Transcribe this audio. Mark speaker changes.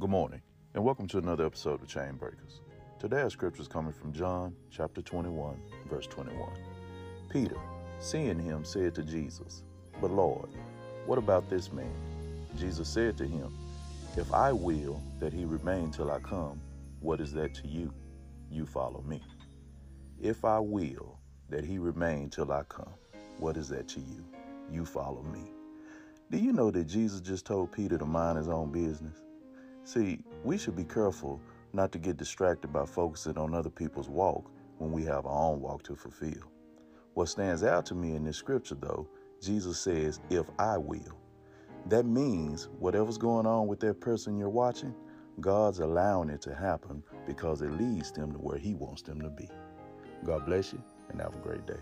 Speaker 1: Good morning, and welcome to another episode of Chain Breakers. Today, our scripture is coming from John chapter 21, verse 21. Peter, seeing him, said to Jesus, But Lord, what about this man? Jesus said to him, If I will that he remain till I come, what is that to you? You follow me. If I will that he remain till I come, what is that to you? You follow me. Do you know that Jesus just told Peter to mind his own business? See, we should be careful not to get distracted by focusing on other people's walk when we have our own walk to fulfill. What stands out to me in this scripture, though, Jesus says, If I will. That means whatever's going on with that person you're watching, God's allowing it to happen because it leads them to where He wants them to be. God bless you and have a great day.